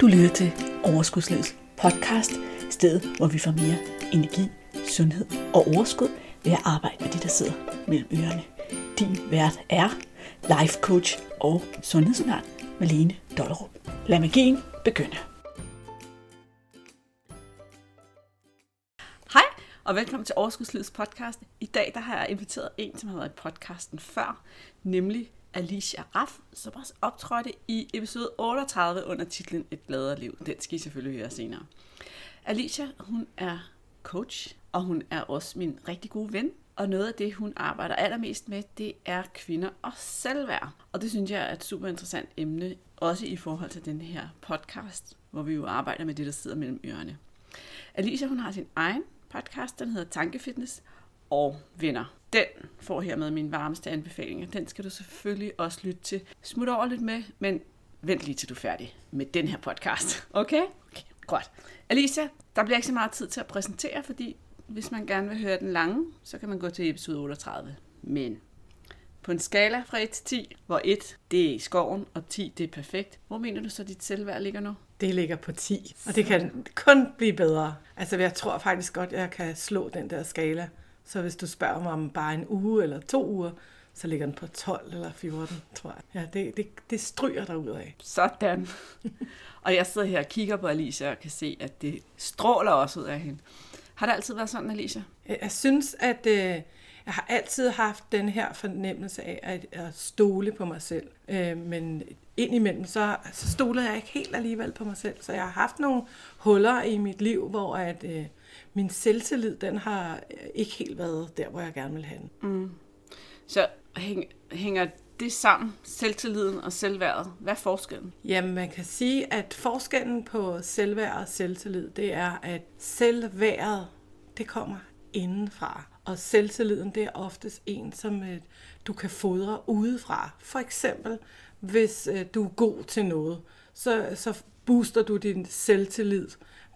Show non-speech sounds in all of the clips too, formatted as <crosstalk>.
Du lytter til Overskudslivets podcast, stedet hvor vi får mere energi, sundhed og overskud ved at arbejde med de, der sidder mellem ørerne. Din vært er life coach og sundhedsundern Malene Dollerup. Lad magien begynde. Hej og velkommen til Overskudslivets podcast. I dag der har jeg inviteret en, som har været i podcasten før, nemlig Alicia Raff, som også optrådte i episode 38 under titlen Et gladere liv. Den skal I selvfølgelig høre senere. Alicia, hun er coach, og hun er også min rigtig gode ven. Og noget af det, hun arbejder allermest med, det er kvinder og selvværd. Og det synes jeg er et super interessant emne, også i forhold til den her podcast, hvor vi jo arbejder med det, der sidder mellem ørerne. Alicia, hun har sin egen podcast, den hedder Tankefitness og Venner. Den får hermed min varmeste anbefalinger. Den skal du selvfølgelig også lytte til. Smut over lidt med, men vent lige til du er færdig med den her podcast. Okay? okay godt. Alicia, der bliver ikke så meget tid til at præsentere, fordi hvis man gerne vil høre den lange, så kan man gå til episode 38. Men på en skala fra 1 til 10, hvor 1 det er i skoven, og 10 det er perfekt, hvor mener du så, dit selvværd ligger nu? Det ligger på 10, og det kan kun blive bedre. Altså, jeg tror faktisk godt, jeg kan slå den der skala. Så hvis du spørger mig om bare en uge eller to uger, så ligger den på 12 eller 14, tror jeg. Ja, det, det, det stryger der ud af. Sådan. <laughs> og jeg sidder her og kigger på Alicia og kan se, at det stråler også ud af hende. Har det altid været sådan, Alicia? Jeg synes, at øh, jeg har altid haft den her fornemmelse af at, at stole på mig selv. Øh, men indimellem, så, så stoler jeg ikke helt alligevel på mig selv. Så jeg har haft nogle huller i mit liv, hvor at, øh, min selvtillid, den har ikke helt været der, hvor jeg gerne vil have den. Mm. Så hæng, hænger det sammen, selvtilliden og selvværdet? Hvad er forskellen? Jamen, man kan sige, at forskellen på selvværd og selvtillid, det er, at selvværdet, det kommer indenfra. Og selvtilliden, det er oftest en, som øh, du kan fodre udefra. For eksempel, hvis øh, du er god til noget, så, så booster du din selvtillid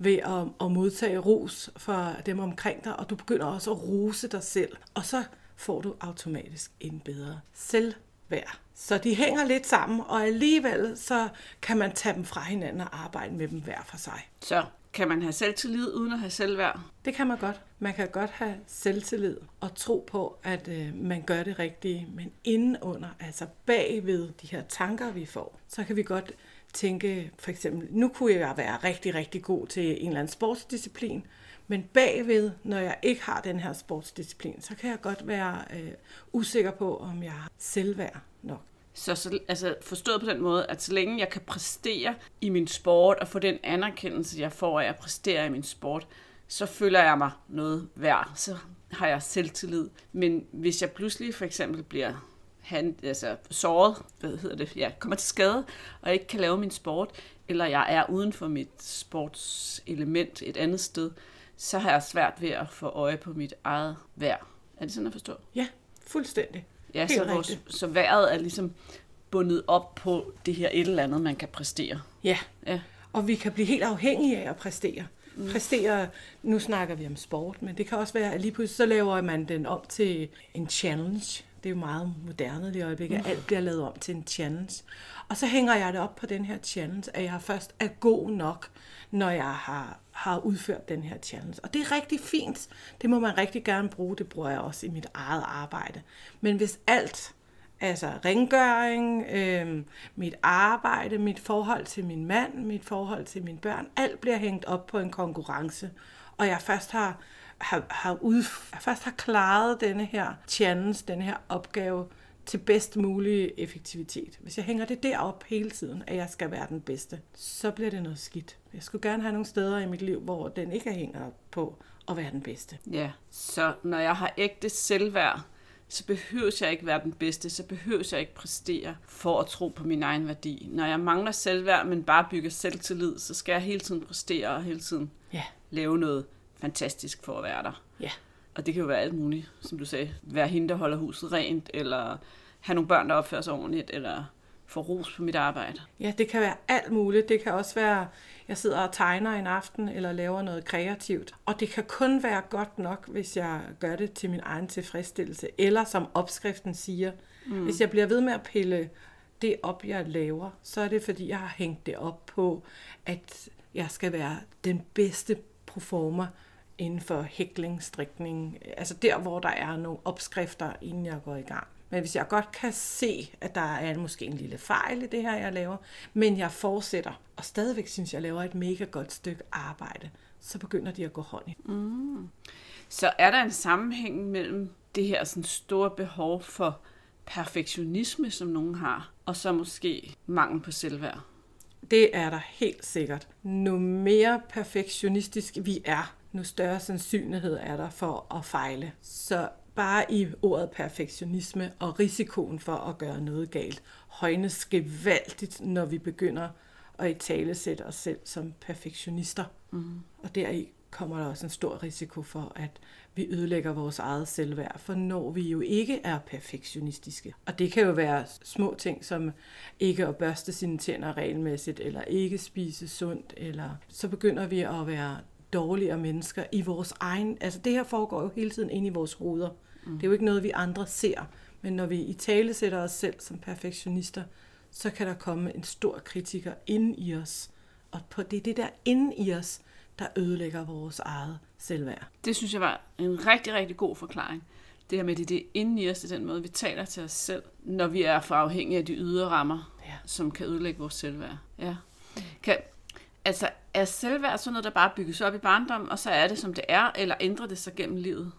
ved at, at modtage ros fra dem omkring dig, og du begynder også at rose dig selv. Og så får du automatisk en bedre selvværd. Så de hænger lidt sammen, og alligevel så kan man tage dem fra hinanden og arbejde med dem hver for sig. Så kan man have selvtillid uden at have selvværd? Det kan man godt. Man kan godt have selvtillid og tro på, at øh, man gør det rigtige, men indenunder, altså bagved de her tanker, vi får, så kan vi godt tænke, for eksempel, nu kunne jeg være rigtig, rigtig god til en eller anden sportsdisciplin, men bagved, når jeg ikke har den her sportsdisciplin, så kan jeg godt være øh, usikker på, om jeg har selvværd nok. Så, så altså forstået på den måde, at så længe jeg kan præstere i min sport og få den anerkendelse, jeg får af at præstere i min sport, så føler jeg mig noget værd. Så har jeg selvtillid. Men hvis jeg pludselig for eksempel bliver han, altså, såret, hvad hedder det, ja, kommer til skade, og ikke kan lave min sport, eller jeg er uden for mit sportselement et andet sted, så har jeg svært ved at få øje på mit eget værd. Er det sådan at forstå? Ja, fuldstændig. Ja, så, vores, så vejret er ligesom bundet op på det her et eller andet, man kan præstere. Ja, ja. og vi kan blive helt afhængige af at præstere. Mm. Præstere, nu snakker vi om sport, men det kan også være, at lige pludselig så laver man den op til en challenge, det er jo meget moderne i øjeblikket, at alt bliver lavet om til en challenge. Og så hænger jeg det op på den her challenge, at jeg først er god nok, når jeg har, har udført den her challenge. Og det er rigtig fint. Det må man rigtig gerne bruge. Det bruger jeg også i mit eget arbejde. Men hvis alt, altså rengøring, øh, mit arbejde, mit forhold til min mand, mit forhold til mine børn, alt bliver hængt op på en konkurrence, og jeg først har har, har ud, først har klaret denne her challenge, denne her opgave til bedst mulig effektivitet. Hvis jeg hænger det derop hele tiden, at jeg skal være den bedste, så bliver det noget skidt. Jeg skulle gerne have nogle steder i mit liv, hvor den ikke hænger på at være den bedste. Ja, så når jeg har ægte selvværd, så behøver jeg ikke være den bedste, så behøver jeg ikke præstere for at tro på min egen værdi. Når jeg mangler selvværd, men bare bygger selvtillid, så skal jeg hele tiden præstere og hele tiden ja. lave noget fantastisk for at være der. Ja. Og det kan jo være alt muligt, som du sagde. Være hende, der holder huset rent, eller have nogle børn, der opfører sig ordentligt, eller få ros på mit arbejde. Ja, det kan være alt muligt. Det kan også være, jeg sidder og tegner en aften, eller laver noget kreativt. Og det kan kun være godt nok, hvis jeg gør det til min egen tilfredsstillelse. Eller som opskriften siger, mm. hvis jeg bliver ved med at pille det op, jeg laver, så er det, fordi jeg har hængt det op på, at jeg skal være den bedste performer inden for hækling, strikning, altså der, hvor der er nogle opskrifter, inden jeg går i gang. Men hvis jeg godt kan se, at der er måske en lille fejl i det her, jeg laver, men jeg fortsætter, og stadigvæk synes, jeg laver et mega godt stykke arbejde, så begynder de at gå hånd i. Mm. Så er der en sammenhæng mellem det her sådan store behov for perfektionisme, som nogen har, og så måske mangel på selvværd? Det er der helt sikkert. Nu mere perfektionistisk vi er, nu større sandsynlighed er der for at fejle. Så bare i ordet perfektionisme og risikoen for at gøre noget galt højnes gevaldigt, når vi begynder at i tale sætte os selv som perfektionister. Mm. Og deri kommer der også en stor risiko for, at vi ødelægger vores eget selvværd, for når vi jo ikke er perfektionistiske. Og det kan jo være små ting som ikke at børste sine tænder regelmæssigt, eller ikke spise sundt, eller så begynder vi at være dårligere mennesker i vores egen... Altså det her foregår jo hele tiden ind i vores hoveder. Mm. Det er jo ikke noget, vi andre ser. Men når vi i tale sætter os selv som perfektionister, så kan der komme en stor kritiker ind i os. Og på det er det der inde i os, der ødelægger vores eget selvværd. Det synes jeg var en rigtig, rigtig god forklaring. Det her med det, det er inde i os, det er den måde, vi taler til os selv, når vi er for afhængige af de ydre rammer, ja. som kan ødelægge vores selvværd. Ja. Kan, altså, er selvværd sådan noget, der bare bygges op i barndommen, og så er det, som det er, eller ændrer det sig gennem livet?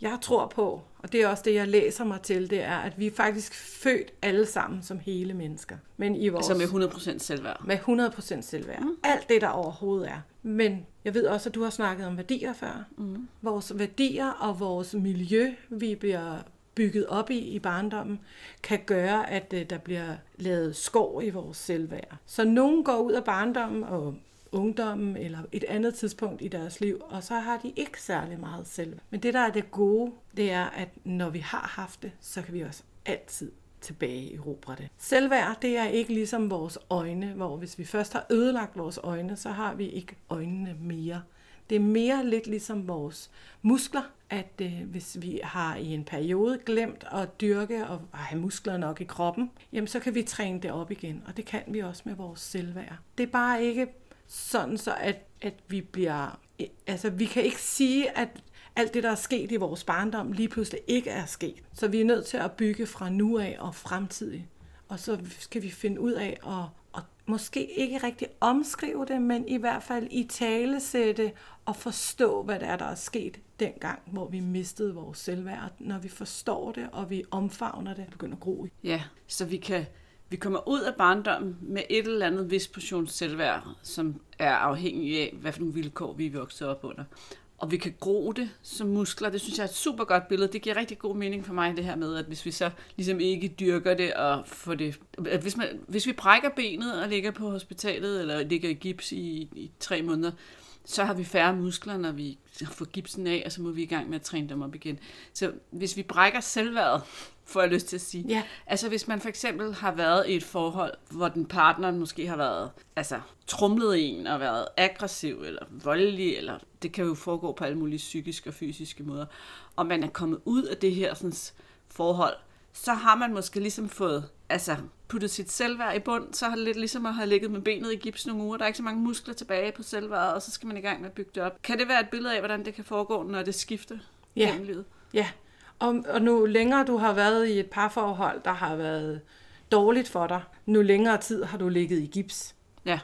Jeg tror på, og det er også det, jeg læser mig til, det er, at vi er faktisk født alle sammen som hele mennesker. Men i vores, altså med 100% selvværd? Med 100% selvværd. Mm. Alt det, der overhovedet er. Men jeg ved også, at du har snakket om værdier før. Mm. Vores værdier og vores miljø, vi bliver bygget op i i barndommen, kan gøre, at øh, der bliver lavet skår i vores selvværd. Så nogen går ud af barndommen og ungdommen eller et andet tidspunkt i deres liv, og så har de ikke særlig meget selv. Men det, der er det gode, det er, at når vi har haft det, så kan vi også altid tilbage i det. Selvværd, det er ikke ligesom vores øjne, hvor hvis vi først har ødelagt vores øjne, så har vi ikke øjnene mere. Det er mere lidt ligesom vores muskler, at øh, hvis vi har i en periode glemt at dyrke og have muskler nok i kroppen, jamen så kan vi træne det op igen, og det kan vi også med vores selvværd. Det er bare ikke sådan så, at, at vi bliver... Altså, vi kan ikke sige, at alt det, der er sket i vores barndom, lige pludselig ikke er sket. Så vi er nødt til at bygge fra nu af og fremtidigt. Og så skal vi finde ud af at, at måske ikke rigtig omskrive det, men i hvert fald i tale sætte og forstå, hvad det er, der er sket dengang, hvor vi mistede vores selvværd. Når vi forstår det, og vi omfavner det, begynder at gro i. Ja, så vi kan vi kommer ud af barndommen med et eller andet vis portion selvværd, som er afhængig af, hvad for nogle vilkår vi er vokset op under. Og vi kan gro det som muskler. Det synes jeg er et super godt billede. Det giver rigtig god mening for mig, det her med, at hvis vi så ligesom ikke dyrker det og får det... At hvis, man, hvis vi brækker benet og ligger på hospitalet, eller ligger i gips i, i tre måneder, så har vi færre muskler, når vi får gipsen af, og så må vi i gang med at træne dem op igen. Så hvis vi brækker selvværdet, får jeg lyst til at sige. Ja. Altså hvis man for eksempel har været i et forhold, hvor den partner måske har været altså, trumlet en og været aggressiv eller voldelig, eller det kan jo foregå på alle mulige psykiske og fysiske måder, og man er kommet ud af det her sådan, forhold, så har man måske ligesom fået altså, puttet sit selvværd i bund, så har det lidt ligesom at have ligget med benet i gips nogle uger. Der er ikke så mange muskler tilbage på selvværdet, og så skal man i gang med at bygge det op. Kan det være et billede af, hvordan det kan foregå, når det skifter ja. gennem livet? Ja, og, og nu længere du har været i et parforhold, der har været dårligt for dig, nu længere tid har du ligget i gips. Ja.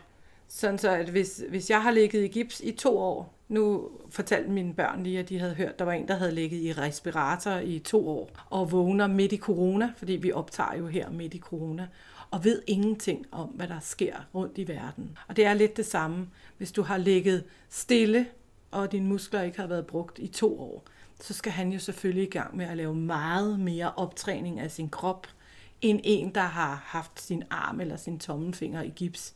Sådan så, at hvis, hvis jeg har ligget i gips i to år, nu fortalte mine børn lige, at de havde hørt, at der var en, der havde ligget i respirator i to år, og vågner midt i corona, fordi vi optager jo her midt i corona, og ved ingenting om, hvad der sker rundt i verden. Og det er lidt det samme, hvis du har ligget stille, og dine muskler ikke har været brugt i to år, så skal han jo selvfølgelig i gang med at lave meget mere optræning af sin krop, end en, der har haft sin arm eller sin tommelfinger i gips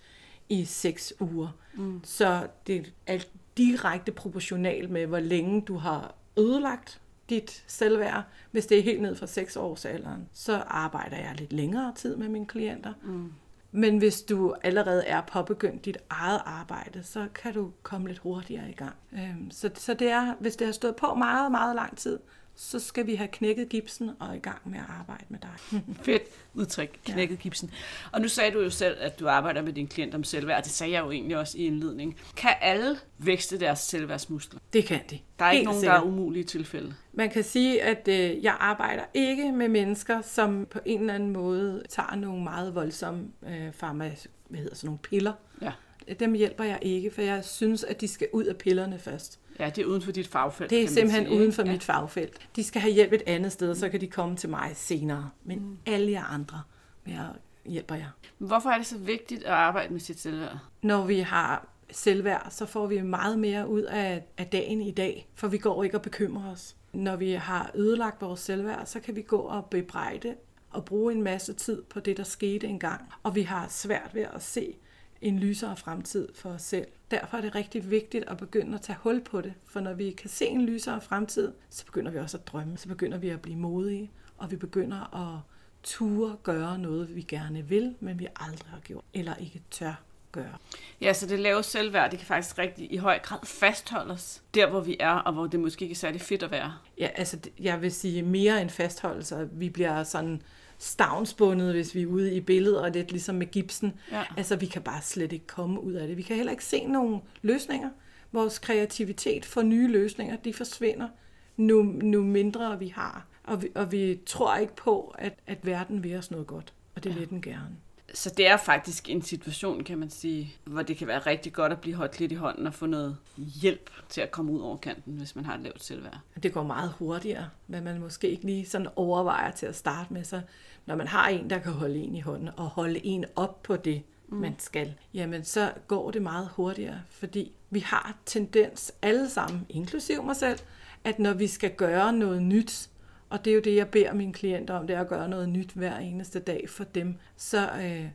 i seks uger. Mm. Så det er direkte proportional med, hvor længe du har ødelagt dit selvværd. Hvis det er helt ned fra 6 års alderen, så arbejder jeg lidt længere tid med mine klienter. Mm. Men hvis du allerede er påbegyndt dit eget arbejde, så kan du komme lidt hurtigere i gang. Øhm, så, så det er, hvis det har stået på meget, meget lang tid, så skal vi have knækket gipsen og i gang med at arbejde med dig. <laughs> Fedt udtryk, knækket gipsen. Og nu sagde du jo selv, at du arbejder med din klient om selvværd. Det sagde jeg jo egentlig også i indledning. Kan alle vækste deres selvværdsmuskler? Det kan de. Der er ikke Helt nogen, sikkert. der er umulige tilfælde. Man kan sige, at øh, jeg arbejder ikke med mennesker, som på en eller anden måde tager nogle meget voldsomme øh, farma, hvad hedder sådan nogle piller. Ja. Dem hjælper jeg ikke, for jeg synes, at de skal ud af pillerne først. Ja, det er uden for dit fagfelt. Det er simpelthen sige, uden for mit fagfelt. De skal have hjælp et andet sted, og så kan de komme til mig senere. Men mm. alle jer andre jeg hjælper jeg. Hvorfor er det så vigtigt at arbejde med sit selvværd? Når vi har selvværd, så får vi meget mere ud af, af dagen i dag, for vi går ikke og bekymrer os. Når vi har ødelagt vores selvværd, så kan vi gå og bebrejde og bruge en masse tid på det, der skete engang. Og vi har svært ved at se en lysere fremtid for os selv. Derfor er det rigtig vigtigt at begynde at tage hul på det, for når vi kan se en lysere fremtid, så begynder vi også at drømme, så begynder vi at blive modige, og vi begynder at ture gøre noget, vi gerne vil, men vi aldrig har gjort, eller ikke tør gøre. Ja, så det lave selvværd, det kan faktisk rigtig i høj grad fastholde os der, hvor vi er, og hvor det måske ikke er særlig fedt at være. Ja, altså jeg vil sige mere end fastholdelse. Vi bliver sådan stavnsbundet, hvis vi er ude i billedet, og lidt ligesom med gipsen. Ja. Altså vi kan bare slet ikke komme ud af det. Vi kan heller ikke se nogen løsninger. Vores kreativitet for nye løsninger, de forsvinder, nu, nu mindre vi har. Og vi, og vi tror ikke på, at, at verden vil os noget godt. Og det ja. vil den gerne. Så det er faktisk en situation, kan man sige, hvor det kan være rigtig godt at blive holdt lidt i hånden og få noget hjælp til at komme ud over kanten, hvis man har et lavt selvværd. Det går meget hurtigere, hvad man måske ikke lige sådan overvejer til at starte med sig. Når man har en, der kan holde en i hånden og holde en op på det, mm. man skal, jamen så går det meget hurtigere, fordi vi har tendens alle sammen, inklusiv mig selv, at når vi skal gøre noget nyt, og det er jo det, jeg beder mine klienter om, det er at gøre noget nyt hver eneste dag for dem, så øh,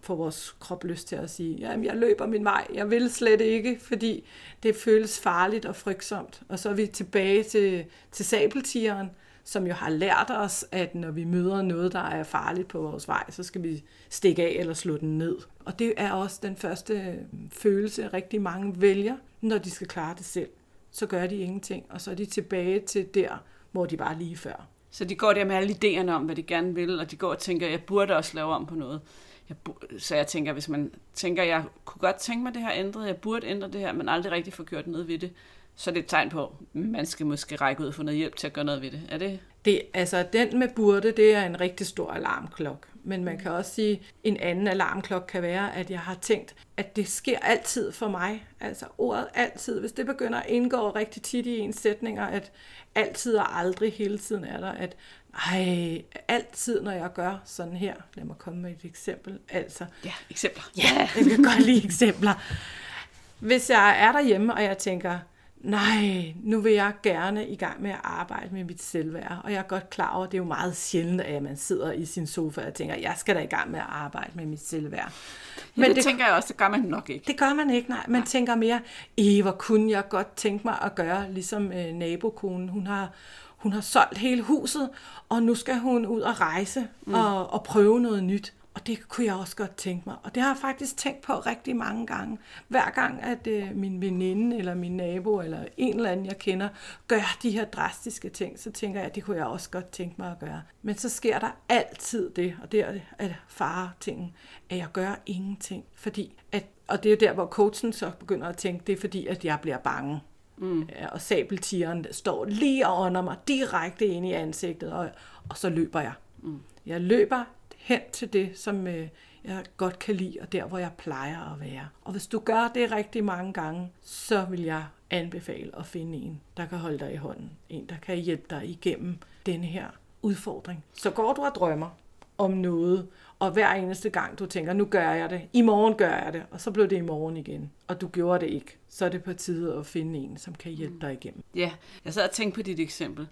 får vores krop lyst til at sige, jamen jeg løber min vej, jeg vil slet ikke, fordi det føles farligt og frygtsomt. Og så er vi tilbage til, til sabeltigeren, som jo har lært os, at når vi møder noget, der er farligt på vores vej, så skal vi stikke af eller slå den ned. Og det er også den første øh, følelse, rigtig mange vælger, når de skal klare det selv. Så gør de ingenting, og så er de tilbage til der, hvor de var lige før. Så de går der med alle idéerne om, hvad de gerne vil, og de går og tænker, jeg burde også lave om på noget. Jeg bu- så jeg tænker, hvis man tænker, jeg kunne godt tænke mig det her ændret, jeg burde ændre det her, men aldrig rigtig få gjort noget ved det, så er det et tegn på, at man skal måske række ud og få noget hjælp til at gøre noget ved det. Er det? Det, altså, den med burde, det er en rigtig stor alarmklok. Men man kan også sige, en anden alarmklok kan være, at jeg har tænkt, at det sker altid for mig. Altså ordet altid, hvis det begynder at indgå rigtig tit i ens sætninger, at altid og aldrig hele tiden er der, at ej, altid når jeg gør sådan her, lad mig komme med et eksempel, altså, Ja, eksempler. Ja, jeg kan godt lide eksempler. Hvis jeg er derhjemme, og jeg tænker, nej, nu vil jeg gerne i gang med at arbejde med mit selvværd, og jeg er godt klar over, at det er jo meget sjældent, at man sidder i sin sofa og tænker, jeg skal da i gang med at arbejde med mit selvværd. Men det, det tænker jeg også, det gør man nok ikke. Det gør man ikke, nej. Man tænker mere, hvor kunne jeg godt tænke mig at gøre, ligesom øh, nabokonen. Hun har, hun har solgt hele huset, og nu skal hun ud og rejse mm. og, og prøve noget nyt. Og det kunne jeg også godt tænke mig. Og det har jeg faktisk tænkt på rigtig mange gange. Hver gang, at øh, min veninde, eller min nabo, eller en eller anden, jeg kender, gør de her drastiske ting, så tænker jeg, at det kunne jeg også godt tænke mig at gøre. Men så sker der altid det, og det er at fare tingen, at jeg gør ingenting. Fordi at, og det er jo der, hvor coachen så begynder at tænke, det er fordi, at jeg bliver bange. Mm. Og sabeltigeren står lige under mig, direkte ind i ansigtet, og, og så løber jeg. Mm. Jeg løber hen til det, som øh, jeg godt kan lide, og der, hvor jeg plejer at være. Og hvis du gør det rigtig mange gange, så vil jeg anbefale at finde en, der kan holde dig i hånden. En, der kan hjælpe dig igennem denne her udfordring. Så går du og drømmer om noget, og hver eneste gang du tænker, nu gør jeg det, i morgen gør jeg det, og så blev det i morgen igen, og du gjorde det ikke, så er det på tide at finde en, som kan hjælpe dig igennem. Ja, jeg sad og tænkte på dit eksempel,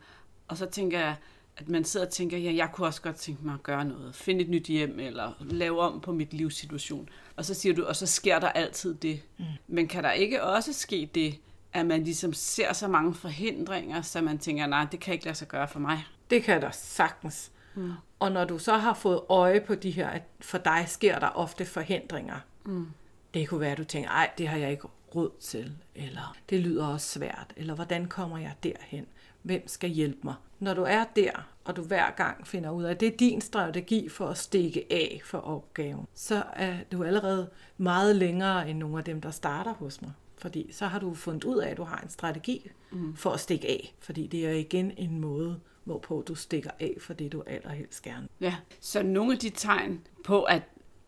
og så tænker jeg, at man sidder og tænker, ja, jeg kunne også godt tænke mig at gøre noget. Finde et nyt hjem, eller lave om på mit livssituation. Og så siger du, og så sker der altid det. Mm. Men kan der ikke også ske det, at man ligesom ser så mange forhindringer, så man tænker, nej, det kan ikke lade sig gøre for mig. Det kan der sagtens. Mm. Og når du så har fået øje på de her, at for dig sker der ofte forhindringer. Mm. Det kunne være, at du tænker, ej, det har jeg ikke råd til, eller det lyder også svært, eller hvordan kommer jeg derhen? Hvem skal hjælpe mig? Når du er der, og du hver gang finder ud af, at det er din strategi for at stikke af for opgaven, så er du allerede meget længere end nogle af dem, der starter hos mig. Fordi så har du fundet ud af, at du har en strategi mm. for at stikke af. Fordi det er igen en måde, hvorpå du stikker af for det, du allerhelst gerne. Ja, så nogle af de tegn på, at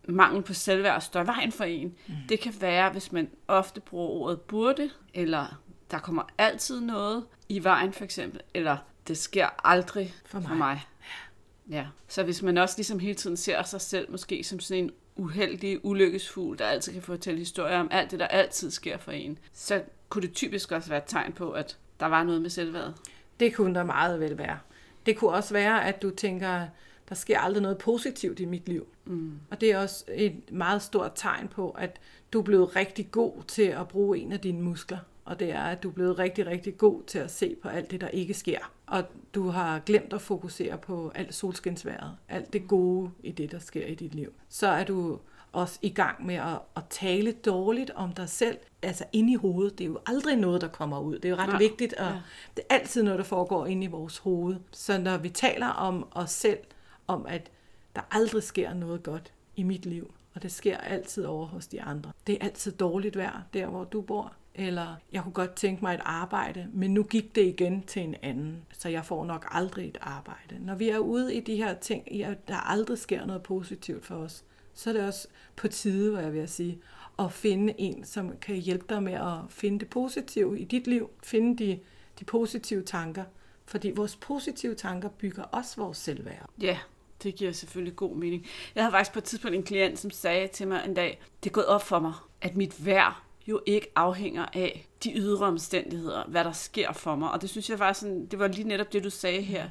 mangel på selvværd står i vejen for en, mm. det kan være, hvis man ofte bruger ordet burde, eller der kommer altid noget i vejen for eksempel, eller det sker aldrig for mig. For mig. Ja, så hvis man også ligesom hele tiden ser sig selv måske som sådan en uheldig, ulykkesfugl, der altid kan fortælle historier om alt det, der altid sker for en, så kunne det typisk også være et tegn på, at der var noget med selvværd. Det kunne der meget vel være. Det kunne også være, at du tænker, der sker aldrig noget positivt i mit liv. Mm. Og det er også et meget stort tegn på, at du er blevet rigtig god til at bruge en af dine muskler. Og det er, at du er blevet rigtig, rigtig god til at se på alt det, der ikke sker. Og du har glemt at fokusere på alt solskinsværet, alt det gode i det, der sker i dit liv. Så er du også i gang med at, at tale dårligt om dig selv, altså inde i hovedet. Det er jo aldrig noget, der kommer ud. Det er jo ret ja. vigtigt, og ja. det er altid noget, der foregår inde i vores hoved. Så når vi taler om os selv, om at der aldrig sker noget godt i mit liv, og det sker altid over hos de andre. Det er altid dårligt vejr, der hvor du bor. Eller jeg kunne godt tænke mig et arbejde, men nu gik det igen til en anden, så jeg får nok aldrig et arbejde. Når vi er ude i de her ting, der aldrig sker noget positivt for os, så er det også på tide, hvad jeg vil sige, at finde en, som kan hjælpe dig med at finde det positive i dit liv, finde de, de positive tanker, fordi vores positive tanker bygger også vores selvværd. Ja, det giver selvfølgelig god mening. Jeg havde faktisk på et tidspunkt en klient, som sagde til mig en dag, det er gået op for mig, at mit værd jo ikke afhænger af de ydre omstændigheder, hvad der sker for mig. Og det synes jeg var sådan, det var lige netop det, du sagde her.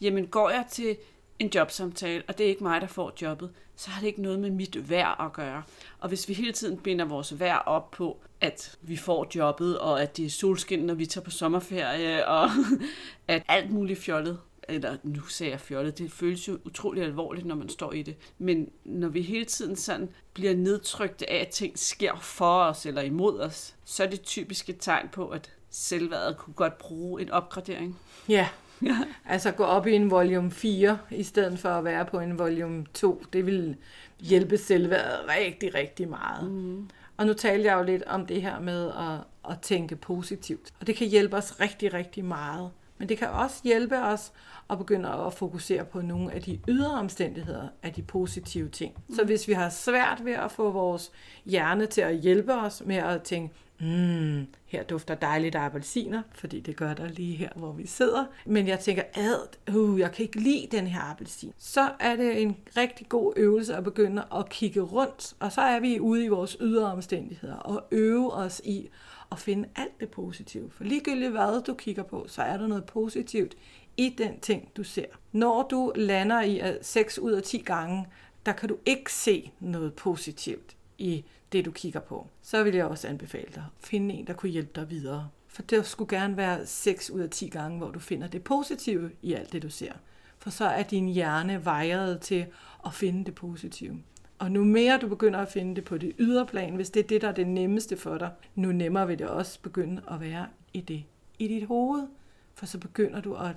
Jamen, går jeg til en jobsamtale, og det er ikke mig, der får jobbet, så har det ikke noget med mit værd at gøre. Og hvis vi hele tiden binder vores værd op på, at vi får jobbet, og at det er solskin, når vi tager på sommerferie, og <laughs> at alt muligt fjollet, eller nu sagde jeg fjollet, det føles jo utrolig alvorligt, når man står i det. Men når vi hele tiden sådan bliver nedtrykte af, at ting sker for os eller imod os, så er det typisk et tegn på, at selvværdet kunne godt bruge en opgradering. Ja, Ja. Altså gå op i en volume 4, i stedet for at være på en volume 2. Det vil hjælpe selvværdet rigtig, rigtig meget. Mm. Og nu talte jeg jo lidt om det her med at, at tænke positivt. Og det kan hjælpe os rigtig, rigtig meget. Men det kan også hjælpe os at begynde at fokusere på nogle af de ydre omstændigheder af de positive ting. Mm. Så hvis vi har svært ved at få vores hjerne til at hjælpe os med at tænke, mm, her dufter dejligt af appelsiner, fordi det gør der lige her, hvor vi sidder. Men jeg tænker, ad, uh, jeg kan ikke lide den her appelsin. Så er det en rigtig god øvelse at begynde at kigge rundt, og så er vi ude i vores ydre omstændigheder og øve os i at finde alt det positive. For ligegyldigt hvad du kigger på, så er der noget positivt i den ting, du ser. Når du lander i 6 ud af 10 gange, der kan du ikke se noget positivt i det, du kigger på, så vil jeg også anbefale dig at finde en, der kunne hjælpe dig videre. For det skulle gerne være 6 ud af 10 gange, hvor du finder det positive i alt det, du ser. For så er din hjerne vejret til at finde det positive. Og nu mere du begynder at finde det på det ydre plan, hvis det er det, der er det nemmeste for dig, nu nemmere vil det også begynde at være i det i dit hoved. For så begynder du at,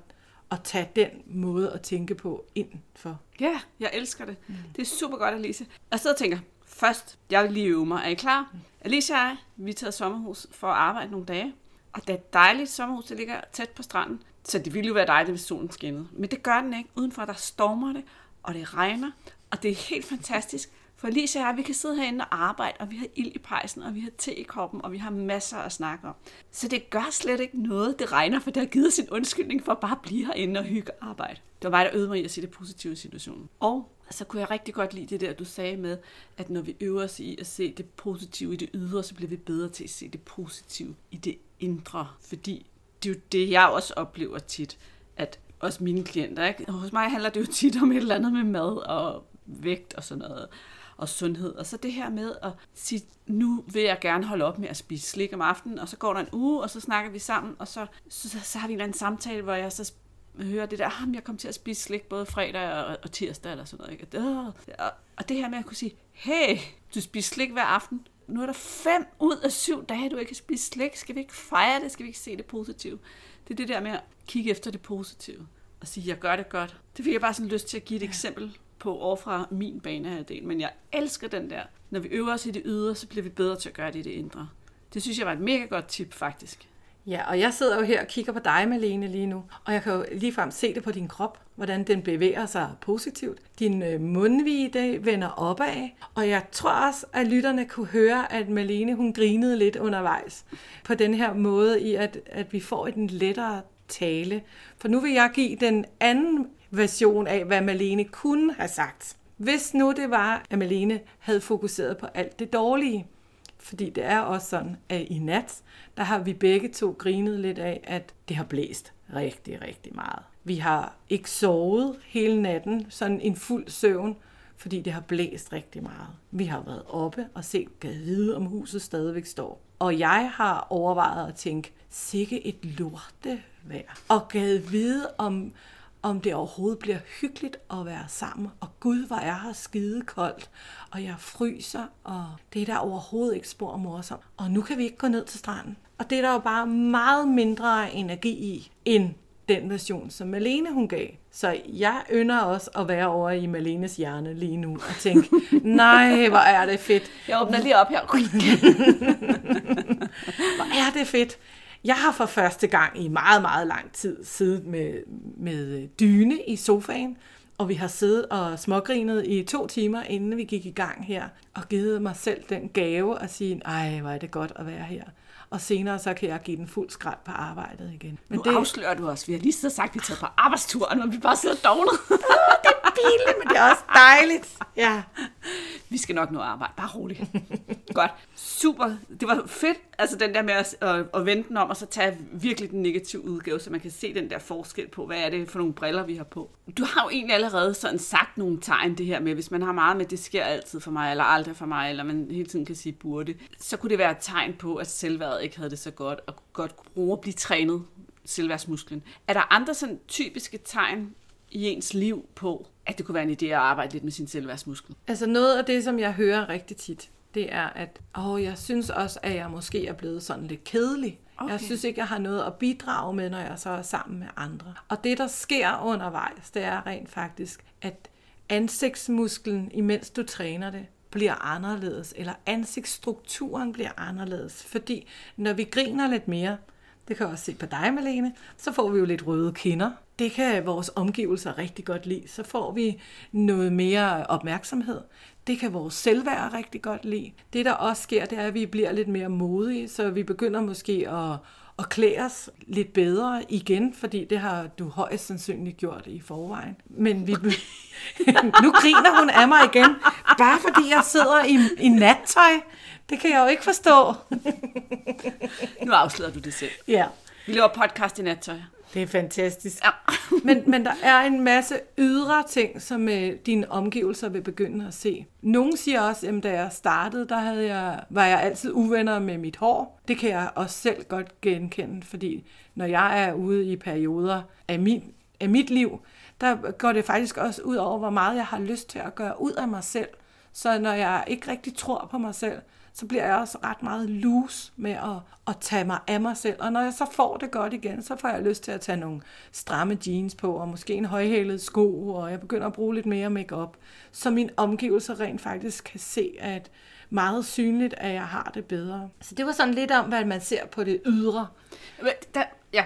at tage den måde at tænke på ind for. Ja, jeg elsker det. Mm. Det er super godt, Alice. Og så tænker, Først, jeg vil lige øve mig. Er I klar? Mm. Alicia og jeg, vi er taget sommerhus for at arbejde nogle dage. Og det er et dejligt sommerhus, der ligger tæt på stranden. Så det ville jo være dejligt, hvis solen skinnede. Men det gør den ikke. Udenfor der stormer det, og det regner. Og det er helt fantastisk. For Alicia og jeg, vi kan sidde herinde og arbejde, og vi har ild i pejsen, og vi har te i koppen, og vi har masser at snakke om. Så det gør slet ikke noget, det regner, for det har givet sin undskyldning for at bare blive herinde og hygge og arbejde. Det var mig, der øvede mig i at se det positive i situationen. Og så kunne jeg rigtig godt lide det der, du sagde med, at når vi øver os i at se det positive i det ydre, så bliver vi bedre til at se det positive i det indre. Fordi det er jo det, jeg også oplever tit, at også mine klienter, ikke? hos mig handler det jo tit om et eller andet med mad og vægt og sådan noget og sundhed. Og så det her med at sige, nu vil jeg gerne holde op med at spise slik om aftenen, og så går der en uge, og så snakker vi sammen, og så, så, så har vi en eller anden samtale, hvor jeg så hører det der, at jeg kom til at spise slik både fredag og, og tirsdag eller sådan noget. Ikke? Og, og det her med at kunne sige, hey, du spiser slik hver aften, nu er der fem ud af syv dage, du ikke kan spise slik. Skal vi ikke fejre det? Skal vi ikke se det positive? Det er det der med at kigge efter det positive og sige, jeg gør det godt. Det fik jeg bare sådan lyst til at give et ja. eksempel på over fra min banehalvdel. Men jeg elsker den der. Når vi øver os i det ydre, så bliver vi bedre til at gøre det i det indre. Det synes jeg var et mega godt tip, faktisk. Ja, og jeg sidder jo her og kigger på dig, Malene, lige nu, og jeg kan jo ligefrem se det på din krop, hvordan den bevæger sig positivt. Din øh, mundvide vender opad, og jeg tror også, at lytterne kunne høre, at Malene hun grinede lidt undervejs på den her måde i, at, at vi får en lettere tale. For nu vil jeg give den anden version af, hvad Malene kunne have sagt. Hvis nu det var, at Malene havde fokuseret på alt det dårlige, fordi det er også sådan, at i nat, der har vi begge to grinet lidt af, at det har blæst rigtig, rigtig meget. Vi har ikke sovet hele natten, sådan en fuld søvn, fordi det har blæst rigtig meget. Vi har været oppe og set gade om huset stadigvæk står. Og jeg har overvejet at tænke, sikke et lorte vejr. Og gad vide, om, om det overhovedet bliver hyggeligt at være sammen. Og gud, hvor er her skide koldt. Og jeg fryser, og det er der overhovedet ikke spor morsomt. Og nu kan vi ikke gå ned til stranden. Og det er der jo bare meget mindre energi i, end den version, som Malene hun gav. Så jeg ynder også at være over i Malenes hjerne lige nu og tænke, <laughs> nej, hvor er det fedt. Jeg åbner lige op her. <laughs> hvor er det fedt. Jeg har for første gang i meget, meget lang tid siddet med, med dyne i sofaen, og vi har siddet og smågrinet i to timer, inden vi gik i gang her, og givet mig selv den gave at sige, ej, hvor er det godt at være her. Og senere så kan jeg give den fuld skrald på arbejdet igen. Men nu det... afslører du os. Vi har lige så sagt, at vi tager på arbejdsturen, og vi bare sidder dognet. <laughs> <laughs> det pinligt, men det er også dejligt. Ja. Vi skal nok nå arbejde. Bare roligt. Godt. Super. Det var fedt, altså den der med at, at, at vente den om, og så tage virkelig den negative udgave, så man kan se den der forskel på, hvad er det for nogle briller, vi har på. Du har jo egentlig allerede sådan sagt nogle tegn, det her med, hvis man har meget med, det sker altid for mig, eller aldrig for mig, eller man hele tiden kan sige burde, så kunne det være et tegn på, at selvværdet ikke havde det så godt, og godt bruge at blive trænet selvværdsmusklen. Er der andre sådan typiske tegn i ens liv på, at det kunne være en idé at arbejde lidt med sin selvværdsmuskel? Altså noget af det, som jeg hører rigtig tit, det er, at åh, jeg synes også, at jeg måske er blevet sådan lidt kedelig. Okay. Jeg synes ikke, jeg har noget at bidrage med, når jeg så er sammen med andre. Og det, der sker undervejs, det er rent faktisk, at ansigtsmusklen, imens du træner det, bliver anderledes, eller ansigtsstrukturen bliver anderledes. Fordi når vi griner lidt mere, det kan jeg også se på dig, Malene, så får vi jo lidt røde kinder. Det kan vores omgivelser rigtig godt lide. Så får vi noget mere opmærksomhed. Det kan vores selvværd rigtig godt lide. Det, der også sker, det er, at vi bliver lidt mere modige, så vi begynder måske at, at klæde os lidt bedre igen, fordi det har du højst sandsynligt gjort i forvejen. Men vi, <laughs> nu griner hun af mig igen, bare fordi jeg sidder i, i nattøj. Det kan jeg jo ikke forstå. nu afslører du det selv. Ja. Vi laver podcast i nattøj. Det er fantastisk. Ja. men, men der er en masse ydre ting, som øh, dine omgivelser vil begynde at se. Nogle siger også, at da jeg startede, der havde jeg, var jeg altid uvenner med mit hår. Det kan jeg også selv godt genkende, fordi når jeg er ude i perioder af, min, af mit liv, der går det faktisk også ud over, hvor meget jeg har lyst til at gøre ud af mig selv. Så når jeg ikke rigtig tror på mig selv, så bliver jeg også ret meget loose med at, at tage mig af mig selv. Og når jeg så får det godt igen, så får jeg lyst til at tage nogle stramme jeans på, og måske en højhælet sko, og jeg begynder at bruge lidt mere makeup, så min omgivelser rent faktisk kan se, at meget synligt, at jeg har det bedre. Så det var sådan lidt om, hvad man ser på det ydre. Der, ja,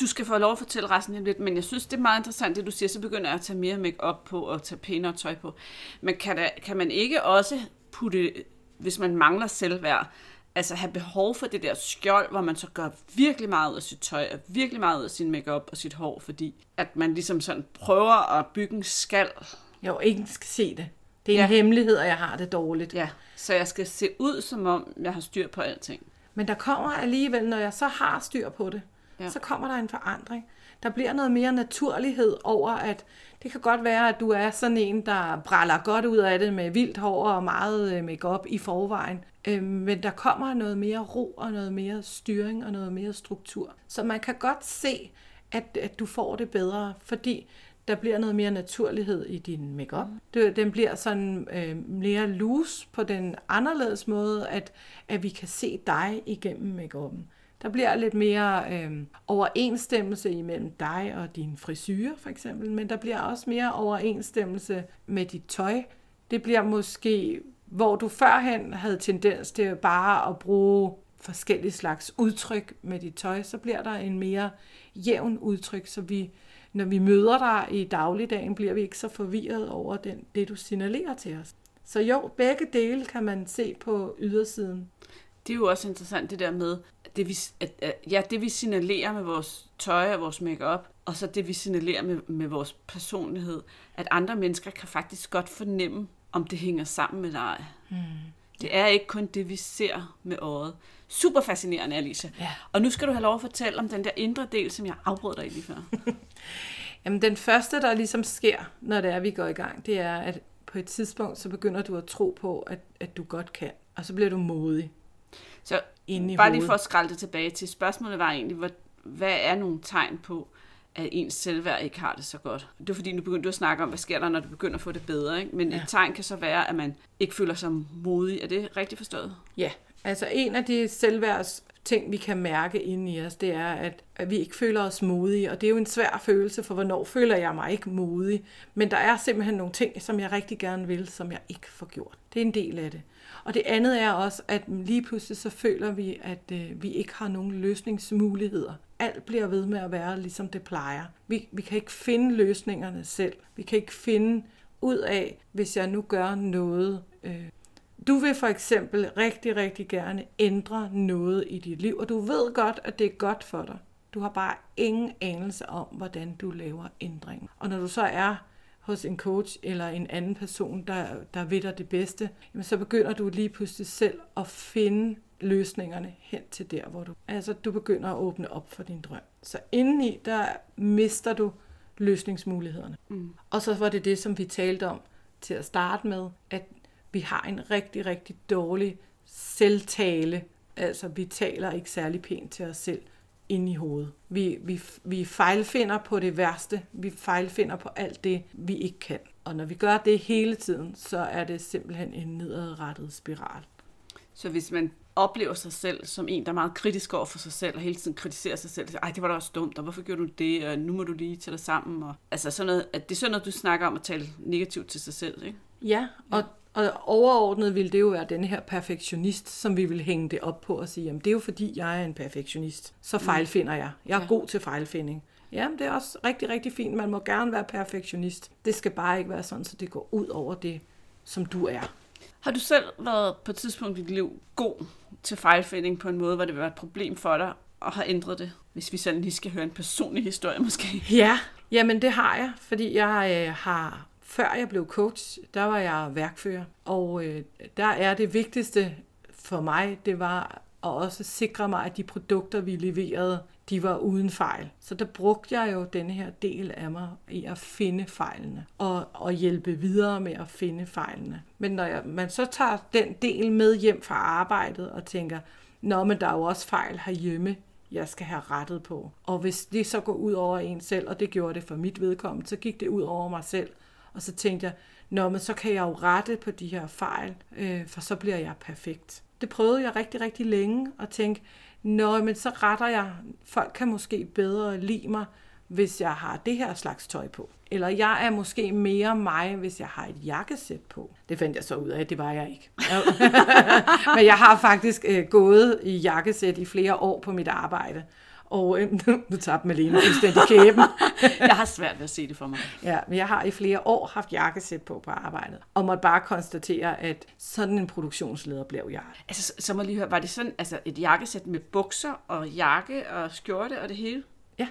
du skal få lov at fortælle resten lidt, men jeg synes, det er meget interessant, det du siger, så begynder jeg at tage mere make på og tage pænere tøj på. Men kan, der, kan man ikke også putte hvis man mangler selvværd, altså have behov for det der skjold, hvor man så gør virkelig meget ud af sit tøj, og virkelig meget ud af sin makeup og sit hår, fordi at man ligesom sådan prøver at bygge en skal. Jo, ingen skal se det. Det er ja. en hemmelighed, at jeg har det dårligt. Ja, så jeg skal se ud, som om jeg har styr på alting. Men der kommer alligevel, når jeg så har styr på det, ja. så kommer der en forandring. Der bliver noget mere naturlighed over, at det kan godt være, at du er sådan en, der bræller godt ud af det med vildt hår og meget øh, makeup i forvejen. Øhm, men der kommer noget mere ro og noget mere styring og noget mere struktur. Så man kan godt se, at, at du får det bedre, fordi der bliver noget mere naturlighed i din makeup. Mm. Den bliver sådan øh, mere loose på den anderledes måde, at, at vi kan se dig igennem makeupen. Der bliver lidt mere øh, overensstemmelse imellem dig og din frisyr, for eksempel, men der bliver også mere overensstemmelse med dit tøj. Det bliver måske, hvor du førhen havde tendens til bare at bruge forskellige slags udtryk med dit tøj, så bliver der en mere jævn udtryk, så vi, når vi møder dig i dagligdagen, bliver vi ikke så forvirret over den, det, du signalerer til os. Så jo, begge dele kan man se på ydersiden. Det er jo også interessant det der med, det vi, at, at, ja, det vi signalerer med vores tøj og vores makeup, og så det vi signalerer med, med vores personlighed, at andre mennesker kan faktisk godt fornemme, om det hænger sammen med dig. Hmm. Det er ikke kun det, vi ser med øjet. Super fascinerende, Alicia. Ja. Og nu skal du have lov at fortælle om den der indre del, som jeg afbrød dig lige før. <laughs> Jamen, den første, der ligesom sker, når det er, vi går i gang, det er, at på et tidspunkt, så begynder du at tro på, at, at du godt kan. Og så bliver du modig. Så inde i bare lige for at skralde det tilbage til, spørgsmålet var egentlig, hvad, hvad er nogle tegn på, at ens selvværd ikke har det så godt. Det er fordi, nu begynder du at snakke om, hvad sker der, når du begynder at få det bedre. Ikke? Men ja. et tegn kan så være, at man ikke føler sig modig. Er det rigtigt forstået? Ja, altså en af de selvværds ting, vi kan mærke inde i os, det er, at, at vi ikke føler os modige. Og det er jo en svær følelse, for hvornår føler jeg mig ikke modig. Men der er simpelthen nogle ting, som jeg rigtig gerne vil, som jeg ikke får gjort. Det er en del af det. Og det andet er også, at lige pludselig så føler vi, at øh, vi ikke har nogen løsningsmuligheder. Alt bliver ved med at være, ligesom det plejer. Vi, vi kan ikke finde løsningerne selv. Vi kan ikke finde ud af, hvis jeg nu gør noget. Øh. Du vil for eksempel rigtig, rigtig gerne ændre noget i dit liv, og du ved godt, at det er godt for dig. Du har bare ingen anelse om, hvordan du laver ændringen. Og når du så er hos en coach eller en anden person, der, der ved dig det bedste, jamen så begynder du lige pludselig selv at finde løsningerne hen til der, hvor du... Altså, du begynder at åbne op for din drøm. Så indeni, der mister du løsningsmulighederne. Mm. Og så var det det, som vi talte om til at starte med, at vi har en rigtig, rigtig dårlig selvtale. Altså, vi taler ikke særlig pænt til os selv ind i hovedet. Vi, vi, vi fejlfinder på det værste. Vi fejlfinder på alt det, vi ikke kan. Og når vi gør det hele tiden, så er det simpelthen en nedadrettet spiral. Så hvis man oplever sig selv som en, der er meget kritisk over for sig selv, og hele tiden kritiserer sig selv, ej, det var da også dumt, og hvorfor gjorde du det, og nu må du lige tage dig sammen. Og, altså sådan noget, at det er sådan noget, du snakker om at tale negativt til sig selv, ikke? Ja, og og overordnet ville det jo være den her perfektionist, som vi vil hænge det op på og sige, jamen det er jo fordi, jeg er en perfektionist. Så mm. fejlfinder jeg. Jeg er ja. god til fejlfinding. Jamen det er også rigtig, rigtig fint. Man må gerne være perfektionist. Det skal bare ikke være sådan, så det går ud over det, som du er. Har du selv været på et tidspunkt i dit liv god til fejlfinding på en måde, hvor det være et problem for dig, og har ændret det? Hvis vi sådan lige skal høre en personlig historie måske. Ja, jamen det har jeg, fordi jeg øh, har før jeg blev coach, der var jeg værkfører, og øh, der er det vigtigste for mig, det var at også sikre mig, at de produkter, vi leverede, de var uden fejl. Så der brugte jeg jo den her del af mig i at finde fejlene og, og hjælpe videre med at finde fejlene. Men når jeg, man så tager den del med hjem fra arbejdet og tænker, Nå, men der er jo også fejl herhjemme, jeg skal have rettet på. Og hvis det så går ud over en selv, og det gjorde det for mit vedkommende, så gik det ud over mig selv. Og så tænkte jeg, Nå, men så kan jeg jo rette på de her fejl, øh, for så bliver jeg perfekt. Det prøvede jeg rigtig, rigtig længe at tænke, Nå, men så retter jeg. Folk kan måske bedre lide mig, hvis jeg har det her slags tøj på. Eller jeg er måske mere mig, hvis jeg har et jakkesæt på. Det fandt jeg så ud af, det var jeg ikke. <laughs> Men jeg har faktisk øh, gået i jakkesæt i flere år på mit arbejde. Og øh, <laughs> nu tabte Malene fuldstændig kæben. <laughs> jeg har svært ved at se det for mig. Ja, men jeg har i flere år haft jakkesæt på på arbejdet. Og måtte bare konstatere, at sådan en produktionsleder blev jeg. Altså, så må lige høre, var det sådan altså et jakkesæt med bukser og jakke og skjorte og det hele? Ja,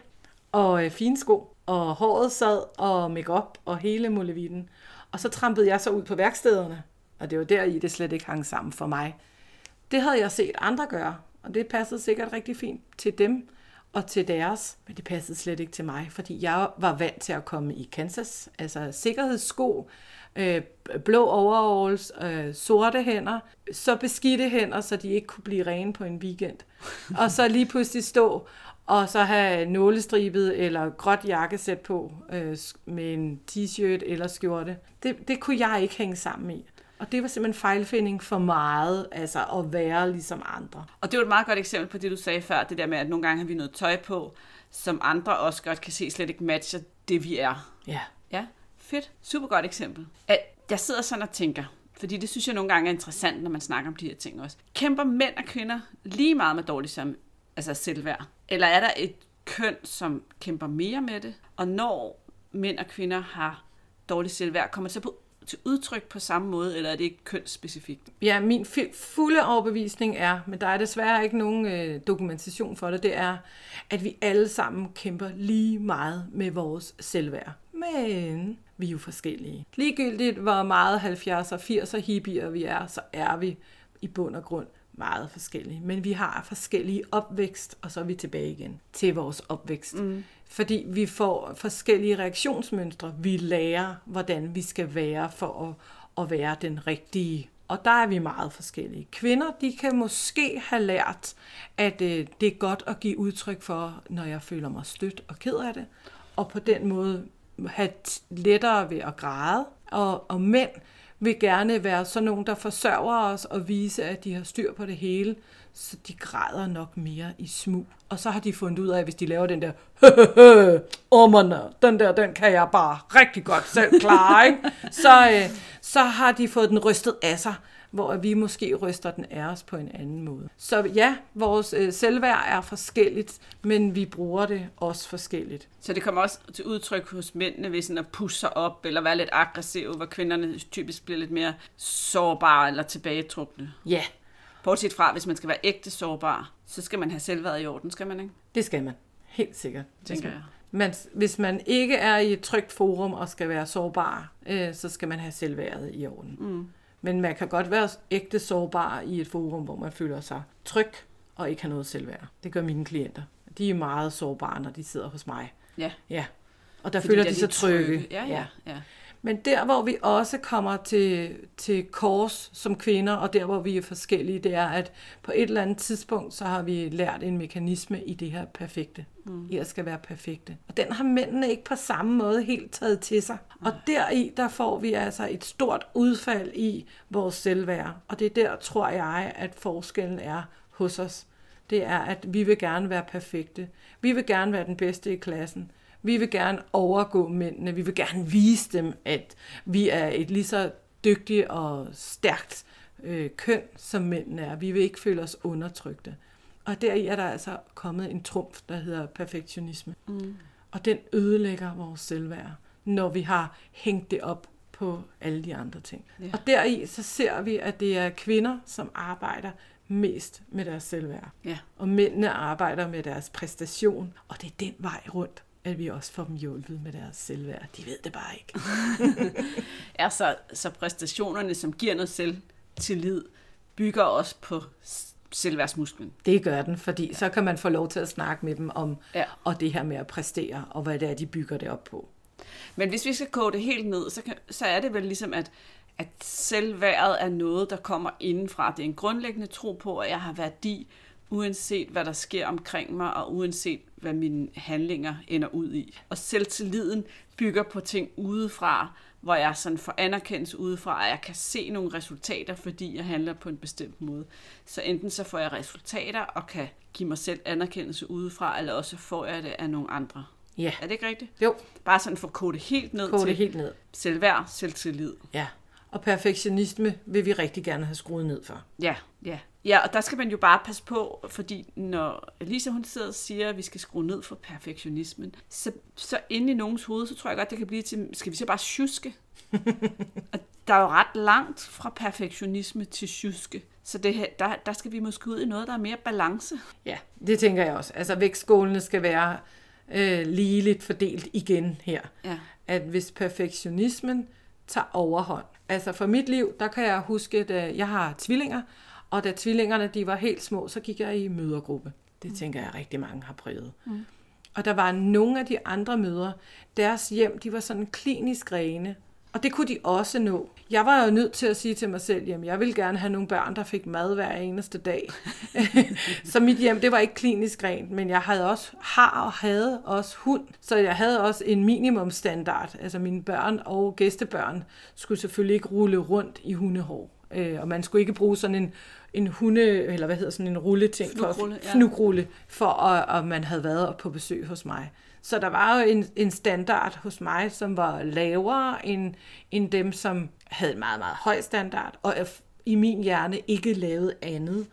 og øh, fine sko. Og håret sad og makeup og hele muligheden. Og så trampede jeg så ud på værkstederne. Og det var der i, det slet ikke hang sammen for mig. Det havde jeg set andre gøre, og det passede sikkert rigtig fint til dem og til deres, men det passede slet ikke til mig, fordi jeg var vant til at komme i Kansas, altså sikkerhedssko, øh, blå overalls, øh, sorte hænder, så beskidte hænder, så de ikke kunne blive rene på en weekend. Og så lige pludselig stå og så have nålestribet eller gråt jakkesæt på øh, med en t-shirt eller skjorte. Det, det kunne jeg ikke hænge sammen i. Og det var simpelthen fejlfinding for meget, altså at være ligesom andre. Og det var et meget godt eksempel på det, du sagde før, det der med, at nogle gange har vi noget tøj på, som andre også godt kan se slet ikke matcher det, vi er. Ja. Ja, fedt. Super godt eksempel. At jeg sidder sådan og tænker, fordi det synes jeg nogle gange er interessant, når man snakker om de her ting også. Kæmper mænd og kvinder lige meget med dårlig som, altså selvværd? Eller er der et køn, som kæmper mere med det? Og når mænd og kvinder har dårlig selvværd, kommer det så på til udtryk på samme måde, eller er det ikke kønsspecifikt? Ja, min fulde overbevisning er, men der er desværre ikke nogen øh, dokumentation for det, det er, at vi alle sammen kæmper lige meget med vores selvværd. Men vi er jo forskellige. Ligegyldigt hvor meget 70'er og 80'er hippier vi er, så er vi i bund og grund meget forskellige. Men vi har forskellige opvækst, og så er vi tilbage igen til vores opvækst. Mm. Fordi vi får forskellige reaktionsmønstre. Vi lærer, hvordan vi skal være for at, at være den rigtige. Og der er vi meget forskellige. Kvinder, de kan måske have lært, at øh, det er godt at give udtryk for, når jeg føler mig stødt og ked af det. Og på den måde have lettere ved at græde. Og, og mænd vil gerne være sådan nogen, der forsørger os og vise, at de har styr på det hele. Så de græder nok mere i smug. Og så har de fundet ud af, at hvis de laver den der, <laughs> oh den der, den kan jeg bare rigtig godt selv klare, ikke? <laughs> Så, øh, så har de fået den rystet af sig hvor vi måske ryster den af os på en anden måde. Så ja, vores øh, selvværd er forskelligt, men vi bruger det også forskelligt. Så det kommer også til udtryk hos mændene ved sådan at pusse sig op eller være lidt aggressive, hvor kvinderne typisk bliver lidt mere sårbare eller tilbagetrukne. Ja. Bortset fra, hvis man skal være ægte sårbar, så skal man have selvværd i orden, skal man ikke? Det skal man. Helt sikkert. Tænker jeg. Men hvis man ikke er i et trygt forum og skal være sårbar, øh, så skal man have selvværdet i orden. Mm. Men man kan godt være ægte sårbar i et forum, hvor man føler sig tryg og ikke har noget selvværd. Det gør mine klienter. De er meget sårbare, når de sidder hos mig. Ja. Ja. Og der Fordi føler de sig trygge. trygge. Ja, ja, ja. Men der, hvor vi også kommer til, til kors som kvinder, og der, hvor vi er forskellige, det er, at på et eller andet tidspunkt, så har vi lært en mekanisme i det her perfekte. Mm. I at skal være perfekte. Og den har mændene ikke på samme måde helt taget til sig. Mm. Og deri, der får vi altså et stort udfald i vores selvværd. Og det er der, tror jeg, at forskellen er hos os. Det er, at vi vil gerne være perfekte. Vi vil gerne være den bedste i klassen. Vi vil gerne overgå mændene. Vi vil gerne vise dem, at vi er et lige så dygtigt og stærkt øh, køn, som mændene er. Vi vil ikke føle os undertrykte. Og deri er der altså kommet en trumf, der hedder perfektionisme. Mm. Og den ødelægger vores selvværd, når vi har hængt det op på alle de andre ting. Ja. Og deri så ser vi, at det er kvinder, som arbejder mest med deres selvværd. Ja. Og mændene arbejder med deres præstation, og det er den vej rundt at vi også får dem hjulpet med deres selvværd. De ved det bare ikke. <laughs> ja, så, så præstationerne, som giver noget selvtillid, bygger også på selvværdsmusklen. Det gør den, fordi så kan man få lov til at snakke med dem om ja. og det her med at præstere, og hvad det er, de bygger det op på. Men hvis vi skal kode det helt ned, så, kan, så er det vel ligesom, at, at selvværdet er noget, der kommer indenfra. Det er en grundlæggende tro på, at jeg har værdi, uanset hvad der sker omkring mig, og uanset hvad mine handlinger ender ud i. Og selvtilliden bygger på ting udefra, hvor jeg sådan får anerkendelse udefra, at jeg kan se nogle resultater, fordi jeg handler på en bestemt måde. Så enten så får jeg resultater og kan give mig selv anerkendelse udefra, eller også får jeg det af nogle andre. Ja. Er det ikke rigtigt? Jo. Bare sådan for at kode helt ned kode til helt ned. selvværd, selvtillid. Ja. Og perfektionisme vil vi rigtig gerne have skruet ned for. Ja, ja. Ja, og der skal man jo bare passe på, fordi når Lisa hun sidder og siger, at vi skal skrue ned for perfektionismen, så, så inde i nogens hoved, så tror jeg godt, det kan blive til, skal vi så bare tjuske? <laughs> og der er jo ret langt fra perfektionisme til tjuske. Så det her, der, der skal vi måske ud i noget, der er mere balance. Ja, det tænker jeg også. Altså vægtskålene skal være øh, ligeligt fordelt igen her. Ja. At hvis perfektionismen tager overhånd. Altså for mit liv, der kan jeg huske, at jeg har tvillinger, Og da tvillingerne de var helt små, så gik jeg i mødergruppe. Det tænker jeg rigtig mange har prøvet. Mm. Og der var nogle af de andre mødre, deres hjem, de var sådan klinisk rene. Og det kunne de også nå. Jeg var jo nødt til at sige til mig selv, jamen jeg vil gerne have nogle børn, der fik mad hver eneste dag. <laughs> så mit hjem, det var ikke klinisk rent, men jeg havde også, har og havde også hund. Så jeg havde også en minimumstandard. Altså mine børn og gæstebørn skulle selvfølgelig ikke rulle rundt i hundehår. Øh, og man skulle ikke bruge sådan en, en hunde, eller hvad hedder sådan en rulleting, Fnugrulle, for, ja. fnugrulle, for at, at man havde været på besøg hos mig. Så der var jo en, en standard hos mig, som var lavere end, end dem, som havde en meget, meget høj standard, og i min hjerne ikke lavede andet,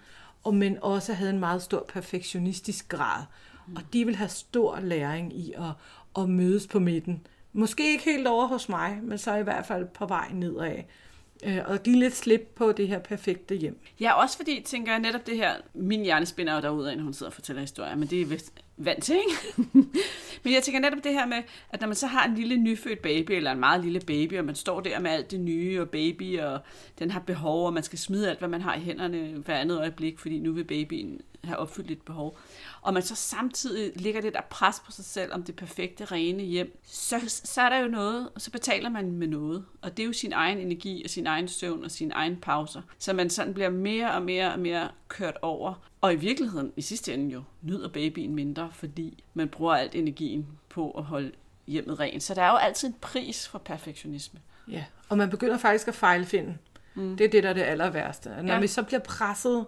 og men også havde en meget stor perfektionistisk grad. Og de vil have stor læring i at, at mødes på midten. Måske ikke helt over hos mig, men så i hvert fald på vej nedad. Øh, Og give lidt slip på det her perfekte hjem. Ja, også fordi, tænker jeg netop det her, min hjerne spinner jo derude, når hun sidder og fortæller historier, men det er vist vant til, ikke? <laughs> men jeg tænker netop det her med, at når man så har en lille nyfødt baby, eller en meget lille baby, og man står der med alt det nye, og baby, og den har behov, og man skal smide alt, hvad man har i hænderne hver andet øjeblik, fordi nu vil babyen have opfyldt et behov, og man så samtidig ligger det der pres på sig selv om det perfekte, rene hjem, så, så er der jo noget, og så betaler man med noget. Og det er jo sin egen energi, og sin egen søvn, og sin egen pauser. Så man sådan bliver mere og mere og mere kørt over. Og i virkeligheden, i sidste ende jo, nyder babyen mindre, fordi man bruger alt energien på at holde hjemmet rent. Så der er jo altid en pris for perfektionisme. Ja, og man begynder faktisk at fejlfinde. Mm. Det er det, der er det aller værste. Når Ja. vi så bliver presset,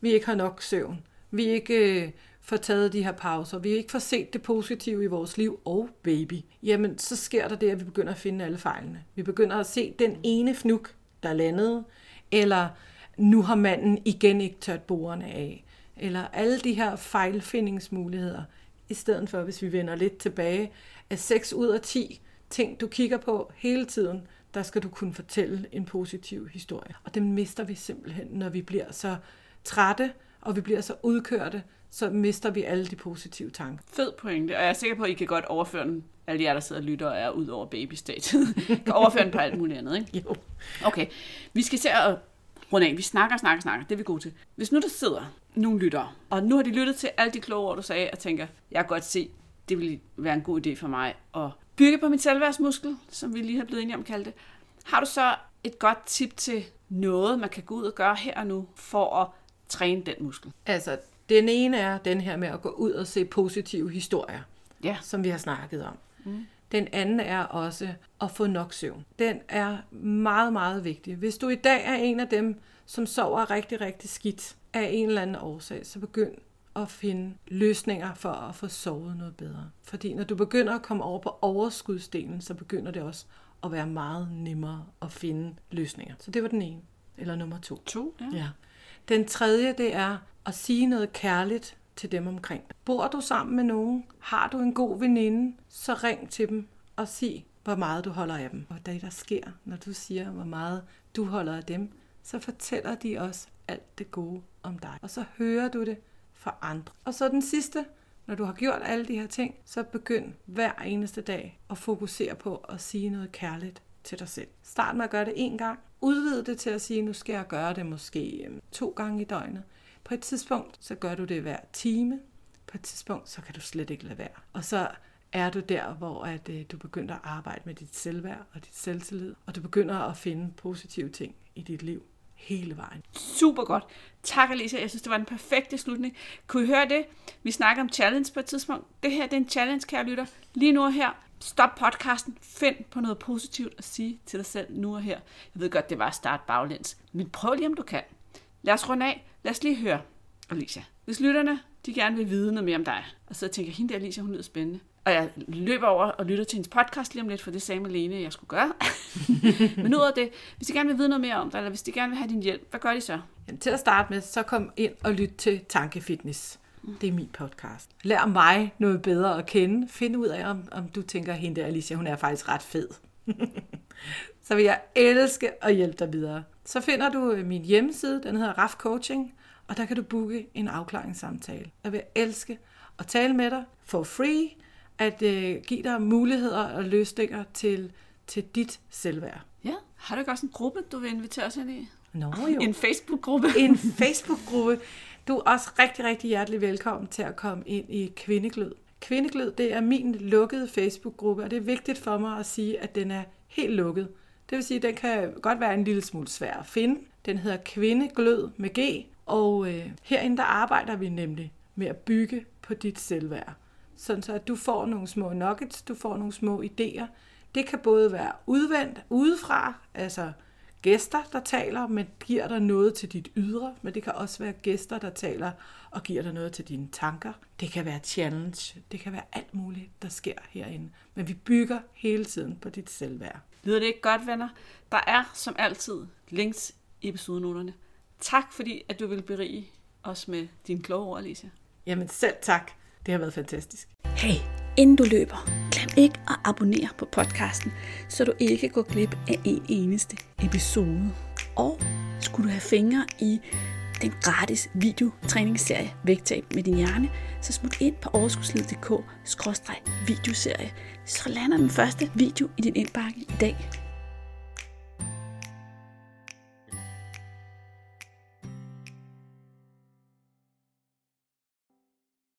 vi ikke har nok søvn, vi ikke øh, får taget de her pauser, vi ikke får set det positive i vores liv og baby, jamen så sker der det, at vi begynder at finde alle fejlene. Vi begynder at se den ene fnuk, der landede, eller nu har manden igen ikke tørt bordene af, eller alle de her fejlfindingsmuligheder, i stedet for, hvis vi vender lidt tilbage, at 6 ud af 10 ting, du kigger på hele tiden, der skal du kunne fortælle en positiv historie. Og det mister vi simpelthen, når vi bliver så trætte, og vi bliver så udkørte, så mister vi alle de positive tanker. Fed pointe, og jeg er sikker på, at I kan godt overføre den, alle jer, der sidder og lytter og er ud over babystadiet, <laughs> kan overføre den på alt muligt andet, ikke? Jo. Okay, vi skal til at runde af. Vi snakker, snakker, snakker. Det er vi gode til. Hvis nu der sidder nogle lyttere, og nu har de lyttet til alle de kloge ord, du sagde, og tænker, jeg kan godt se, det ville være en god idé for mig at bygge på min selvværdsmuskel, som vi lige har blevet enige om at kalde det. Har du så et godt tip til noget, man kan gå ud og gøre her og nu, for at træne den muskel? Altså, den ene er den her med at gå ud og se positive historier, Ja. som vi har snakket om. Mm. Den anden er også at få nok søvn. Den er meget, meget vigtig. Hvis du i dag er en af dem, som sover rigtig, rigtig skidt af en eller anden årsag, så begynd at finde løsninger for at få sovet noget bedre. Fordi når du begynder at komme over på overskudsdelen, så begynder det også at være meget nemmere at finde løsninger. Så det var den ene. Eller nummer to. To, ja. Ja. Den tredje, det er at sige noget kærligt til dem omkring. Bor du sammen med nogen? Har du en god veninde? Så ring til dem og sig, hvor meget du holder af dem. Og det, der sker, når du siger, hvor meget du holder af dem, så fortæller de også alt det gode om dig. Og så hører du det fra andre. Og så den sidste, når du har gjort alle de her ting, så begynd hver eneste dag at fokusere på at sige noget kærligt til dig selv. Start med at gøre det en gang. Udvid det til at sige, nu skal jeg gøre det måske øhm, to gange i døgnet. På et tidspunkt, så gør du det hver time. På et tidspunkt, så kan du slet ikke lade være. Og så er du der, hvor at, øh, du begynder at arbejde med dit selvværd og dit selvtillid, og du begynder at finde positive ting i dit liv hele vejen. Super godt. Tak, Alicia. Jeg synes, det var en perfekte slutning. Kunne I høre det? Vi snakker om challenge på et tidspunkt. Det her det er en challenge, kære lytter. Lige nu og her. Stop podcasten. Find på noget positivt at sige til dig selv nu og her. Jeg ved godt, det var at starte baglæns. Men prøv lige, om du kan. Lad os runde af. Lad os lige høre, Alicia. Hvis lytterne de gerne vil vide noget mere om dig, og så tænker, hende der Alicia, hun lyder spændende. Og jeg løber over og lytter til hendes podcast lige om lidt, for det sagde Malene, jeg skulle gøre. <laughs> Men ud af det, hvis de gerne vil vide noget mere om dig, eller hvis de gerne vil have din hjælp, hvad gør de så? Jamen, til at starte med, så kom ind og lyt til Tankefitness. Det er min podcast. Lær mig noget bedre at kende. Find ud af, om, om du tænker, hende der Alicia, hun er faktisk ret fed. <laughs> så vil jeg elske at hjælpe dig videre. Så finder du øh, min hjemmeside, den hedder RAF Coaching, og der kan du booke en afklaringssamtale. Jeg vil elske at tale med dig for free, at øh, give dig muligheder og løsninger til, til dit selvværd. Ja, har du ikke også en gruppe, du vil invitere os ind i? Nå jo. En Facebook-gruppe. en Facebook-gruppe. Du er også rigtig, rigtig hjertelig velkommen til at komme ind i Kvindeglød. Kvindeglød, det er min lukkede Facebook-gruppe, og det er vigtigt for mig at sige, at den er helt lukket. Det vil sige, at den kan godt være en lille smule svær at finde. Den hedder Kvindeglød med G, og øh, herinde der arbejder vi nemlig med at bygge på dit selvværd. Sådan så at du får nogle små nuggets, du får nogle små idéer. Det kan både være udvendt udefra, altså gæster, der taler, men giver dig noget til dit ydre, men det kan også være gæster, der taler og giver dig noget til dine tanker. Det kan være challenge, det kan være alt muligt, der sker herinde. Men vi bygger hele tiden på dit selvværd. Lyder det ikke godt, venner? Der er som altid links i episodenoterne. Tak fordi, at du vil berige os med dine kloge ord, Alicia. Jamen selv tak. Det har været fantastisk. Hey, inden du løber, glem ikke at abonnere på podcasten, så du ikke går glip af en eneste episode. Og skulle du have fingre i den gratis videotræningsserie Vægtab med din hjerne, så smut ind på overskudslid.dk videoserie. Så lander den første video i din indbakke i dag.